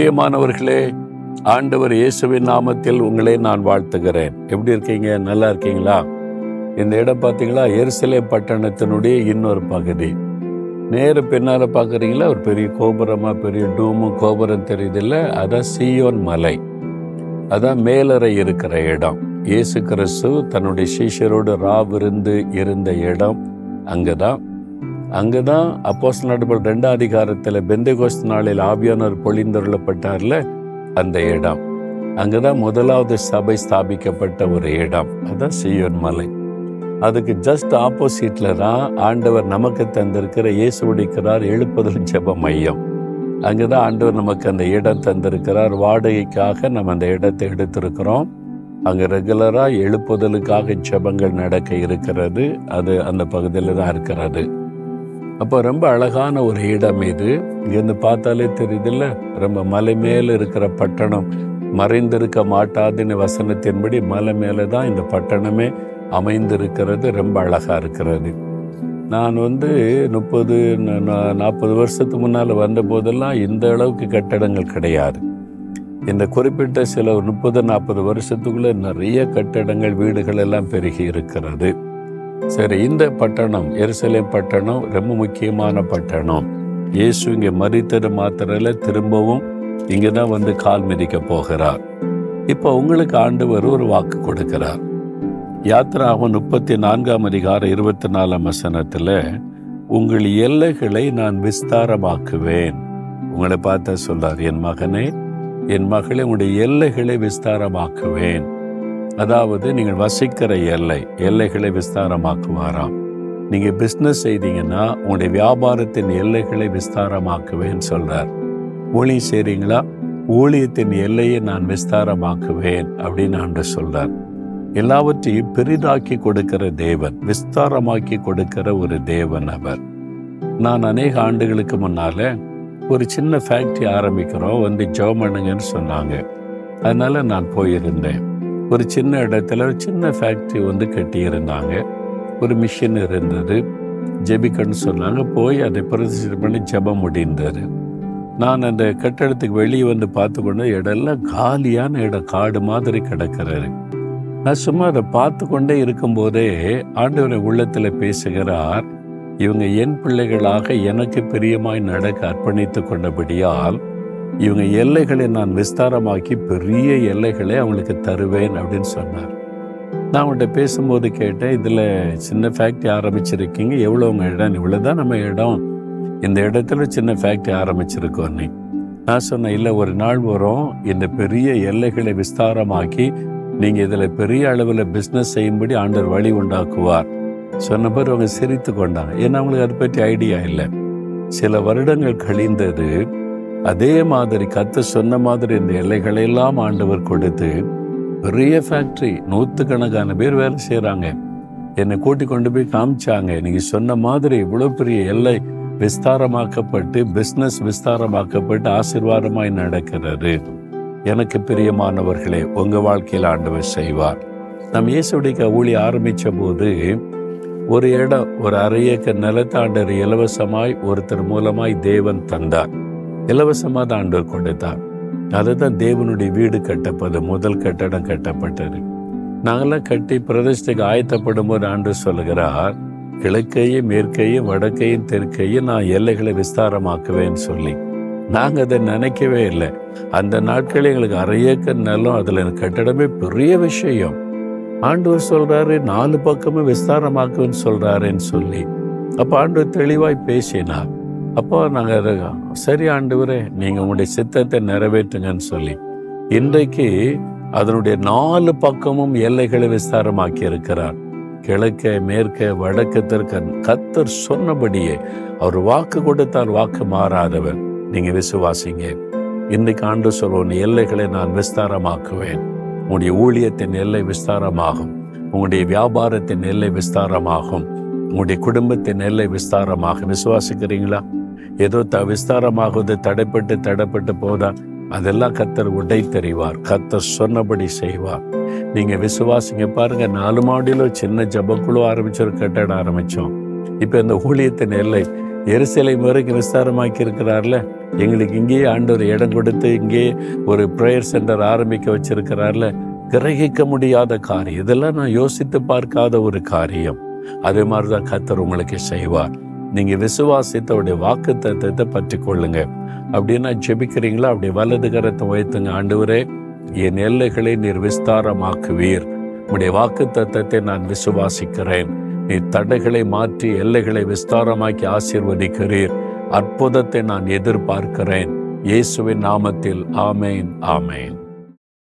பிரியமானவர்களே ஆண்டவர் இயேசுவின் நாமத்தில் உங்களை நான் வாழ்த்துகிறேன். எப்படி இருக்கீங்க? நல்லா இருக்கீங்களா? இந்த இடம் பார்த்தீங்களா? எருசலே பட்டணத்தினுடைய இன்னொரு பகுதி. நேரு பின்னால் பார்க்குறீங்களா? ஒரு பெரிய கோபுரமாக பெரிய டூமும் கோபுரம் தெரியுதில்ல? அதான் சீயோன் மலை. அதான் மேலறை இருக்கிற இடம். இயேசு கிறிஸ்து தன்னுடைய சீஷரோடு ராவிருந்து இருந்த இடம் அங்கே தான் அங்கே தான் அப்போஸ் நடுபல் ரெண்டாம் அதிகாரத்தில் பெந்தகோஸ்து நாளில் ஆவியானவர் பொழிந்தருளப்பட்டார்ல அந்த இடம் அங்கே தான் முதலாவது சபை ஸ்தாபிக்கப்பட்ட ஒரு இடம் அதுதான் சீயோன் மலை. அதுக்கு ஜஸ்ட் ஆப்போசிட்ல தான் ஆண்டவர் நமக்கு தந்திருக்கிற இயேசு உடைக்கிறார் எழுப்புதல் ஜெப மையம். அங்கதான் ஆண்டவர் நமக்கு அந்த இடம் தந்திருக்கிறார். வாடகைக்காக நம்ம அந்த இடத்தை எடுத்திருக்கிறோம். அங்கே ரெகுலராக எழுப்புதலுக்காக ஜெபங்கள் நடக்க இருக்கிறது. அது அந்த பகுதியில் தான் இருக்கிறது. அப்போ ரொம்ப அழகான ஒரு இடம் இது. இங்கேருந்து பார்த்தாலே தெரியுதுல்ல? ரொம்ப மலை மேலே இருக்கிற பட்டணம். மறைந்திருக்க மாட்டாதுன்னு வசனத்தின்படி மலை மேலே தான் இந்த பட்டணமே அமைந்திருக்கிறது ரொம்ப அழகாக இருக்கிறது. நான் வந்து முப்பது நாற்பது வருஷத்துக்கு முன்னால் வந்த போதெல்லாம் இந்த அளவுக்கு கட்டடங்கள் கிடையாது. இந்த குறிப்பிட்ட சில முப்பது நாற்பது வருஷத்துக்குள்ளே நிறைய கட்டடங்கள் வீடுகள் எல்லாம் பெருகி இருக்கிறது. சரி இந்த பட்டணம் எருசலேம் பட்டணம் ரொம்ப முக்கியமான பட்டணம். இயேசு இங்கே மறித்தது மாத்திரல திரும்பவும் இங்கே தான் வந்து கால் மிதிக்க போகிறார். இப்போ உங்களுக்கு ஆண்டவர் ஒரு வாக்கு கொடுக்கிறார். யாத்ராகும் முப்பத்தி நான்காம் அதிகாரம் இருபத்தி நாலாம் வசனத்தில் உங்கள் எல்லைகளை நான் விஸ்தாரமாக்குவேன். உங்களை பார்த்தா சொல்றார் என் மகனே என் மகளே உங்களுடைய எல்லைகளை விஸ்தாரமாக்குவேன். அதாவது நீங்கள் வசிக்கிற எல்லை எல்லைகளை விஸ்தாரமாக்குவாராம். நீங்க பிஸ்னஸ் செய்தீங்கன்னா உங்களுடைய வியாபாரத்தின் எல்லைகளை விஸ்தாரமாக்குவேன் சொல்றார். ஊழியம் செய்றீங்களா? ஊழியத்தின் எல்லையை நான் விஸ்தாரமாக்குவேன் அப்படின்னு ஆண்டு சொல்றார். எல்லாவற்றையும் பெரிதாக்கி கொடுக்கிற தேவன் விஸ்தாரமாக்கி கொடுக்கிற ஒரு தேவன் அவர். நான் அநேக ஆண்டுகளுக்கு முன்னால ஒரு சின்ன ஃபேக்டரி ஆரம்பிக்கிறோம் வந்து ஜோமனுங்கன்னு பண்ணுங்கன்னு சொன்னாங்க. அதனால நான் போயிருந்தேன். ஒரு சின்ன இடத்துல ஒரு சின்ன ஃபேக்ட்ரி வந்து கட்டியிருந்தாங்க. ஒரு மிஷின் இருந்தது. ஜெபிக்கன்னு சொன்னாங்க. போய் அதை பிரதிஷ்டை பண்ணி ஜெபம் முடிந்தது. நான் அந்த கட்டடத்துக்கு வெளியே வந்து பார்த்து கொண்டு இடம்லாம் காலியான இடம் காடு மாதிரி கிடக்கிறாரு நான் சும்மா அதை பார்த்து கொண்டே இருக்கும்போதே ஆண்டவரை உள்ளத்தில் பேசுகிறார். இவங்க என் பிள்ளைகளாக எனக்கு பிரியமாய் நடக்க அர்ப்பணித்து கொண்டபடியால் இவங்க எல்லைகளை நான் விஸ்தாரமாக்கி பெரிய எல்லைகளை அவங்களுக்கு தருவேன் அப்படின்னு சொன்னார். நான் அவங்கள்ட்ட பேசும்போது கேட்டேன் இதில் சின்ன ஃபேக்ட்ரி ஆரம்பிச்சிருக்கீங்க எவ்வளோ உங்கள் இடம்? இவ்வளோ தான் நம்ம இடம். இந்த இடத்துல சின்ன ஃபேக்ட்ரி ஆரம்பிச்சிருக்கோம் நீ. நான் சொன்னேன் இல்லை ஒரு நாள் வரும் இந்த பெரிய எல்லைகளை விஸ்தாரமாக்கி நீங்கள் இதில் பெரிய அளவில் பிஸ்னஸ் செய்யும்படி ஆண்டர் வழி உண்டாக்குவார். சொன்ன பிறகு அவங்க சிரித்து கொண்டாங்க. ஏன்னா அவங்களுக்கு அதை பற்றி ஐடியா இல்லை. சில வருடங்கள் கழிந்தது அதே மாதிரி கத்து சொன்ன மாதிரி இந்த எல்லைகளை எல்லாம் ஆண்டவர் கொடுத்து பெரிய ஃபேக்ட்ரி நூற்றுக்கணக்கான பேர் வேலை செய்கிறாங்க என்னை கூட்டி கொண்டு போய் காமிச்சாங்க. நீங்கள் சொன்ன மாதிரி இவ்வளோ பெரிய எல்லை விஸ்தாரமாக்கப்பட்டு பிஸ்னஸ் விஸ்தாரமாக்கப்பட்டு ஆசிர்வாதமாய் நடக்கிறது. எனக்கு பிரியமானவர்களே உங்கள் வாழ்க்கையில் ஆண்டவர் செய்வார். நம் இயேசுடைய ஊழி ஆரம்பித்த போது ஒரு இடம் ஒரு அரை ஏக்கர் நிலத்தாண்டர் இலவசமாய் ஒருத்தர் மூலமாய் தேவன் தந்தார். இலவசமாக தான் ஆண்டவர் கொடுத்தார் அதுதான் தேவனுடைய வீடு கட்டப்பது முதல் கட்டடம் கட்டப்பட்டது. நாங்களாம் கட்டி பிரதிஷ்டைக்கு ஆயத்தப்படும் போது ஆண்டு சொல்லுகிறார் கிழக்கையும் மேற்கையும் வடக்கையும் தெற்கையும் நான் எல்லைகளை விஸ்தாரமாக்குவேன்னு சொல்லி. நாங்கள் அதை நினைக்கவே இல்லை. அந்த நாட்களில் எங்களுக்கு அரை ஏக்கர் நிலம் அதில் கட்டடமே பெரிய விஷயம். ஆண்டவர் சொல்கிறாரு நாலு பக்கமும் விஸ்தாரமாக்குன்னு சொல்கிறாருன்னு சொல்லி. அப்போ ஆண்டவர் தெளிவாய் பேசினார். அப்போ நாங்கள் சரி ஆண்டவரே நீங்கள் உங்களுடைய சித்தத்தை நிறைவேற்றுங்கன்னு சொல்லி இன்றைக்கு அதனுடைய நாலு பக்கமும் எல்லைகளை விஸ்தாரமாக்கி இருக்கிறார். கிழக்க மேற்க வடக்கு தெற்க. கத்தர் சொன்னபடியே அவர் வாக்கு கொடுத்தால் வாக்கு மாறாதவர். நீங்க விசுவாசிங்க. இன்னைக்கு ஆண்டு சொல்வோம் எல்லைகளை நான் விஸ்தாரமாக்குவேன். உங்களுடைய ஊழியத்தின் எல்லை விஸ்தாரமாகும். உங்களுடைய வியாபாரத்தின் எல்லை விஸ்தாரமாகும். உங்களுடைய குடும்பத்தின் எல்லை விஸ்தாரமாகும். விசுவாசிக்கிறீங்களா? ஏதோ த விஸ்தாரமாகுது தடைப்பட்டு தடைப்பட்டு போதா? அதெல்லாம் கத்தர் உடை தெரிவார் கத்தர் சொன்னபடி செய்வார். நீங்க விசுவாசிங்க பாருங்க நாலு மாடியில சின்ன ஜபக்குழு ஆரம்பிச்சோம் கட்டட கட்டடம் ஆரம்பிச்சோம். இப்ப இந்த ஊழியத்தின் எல்லை எருசலேம் வரைக்கும் விஸ்தாரமாக்கி இருக்கிறார்ல எங்களுக்கு இங்கேயே ஆண்டவர் இடம் கொடுத்து இங்கேயே ஒரு ப்ரேயர் சென்டர் ஆரம்பிக்க வச்சிருக்கிறார்ல? கிரகிக்க முடியாத காரியம். இதெல்லாம் நான் யோசித்து பார்க்காத ஒரு காரியம். அதே மாதிரிதான் கத்தர் உங்களுக்கு செய்வார். நீங்க விசுவாசித்தவுடைய வாக்கு தத்துவத்தை பற்றி கொள்ளுங்க அப்படின்னா ஜெபிக்கிறீங்களா? அப்படி வலது கரத்தை உயர்த்துங்க. ஆண்டவரே என் எல்லைகளை நீர் விஸ்தாரமாக்குவீர். உடைய வாக்கு தத்துவத்தை நான் விசுவாசிக்கிறேன். நீ தடைகளை மாற்றி எல்லைகளை விஸ்தாரமாக்கி ஆசீர்வதிக்கிறீர். அற்புதத்தை நான் எதிர்பார்க்கிறேன். இயேசுவின் நாமத்தில் ஆமேன் ஆமேன்.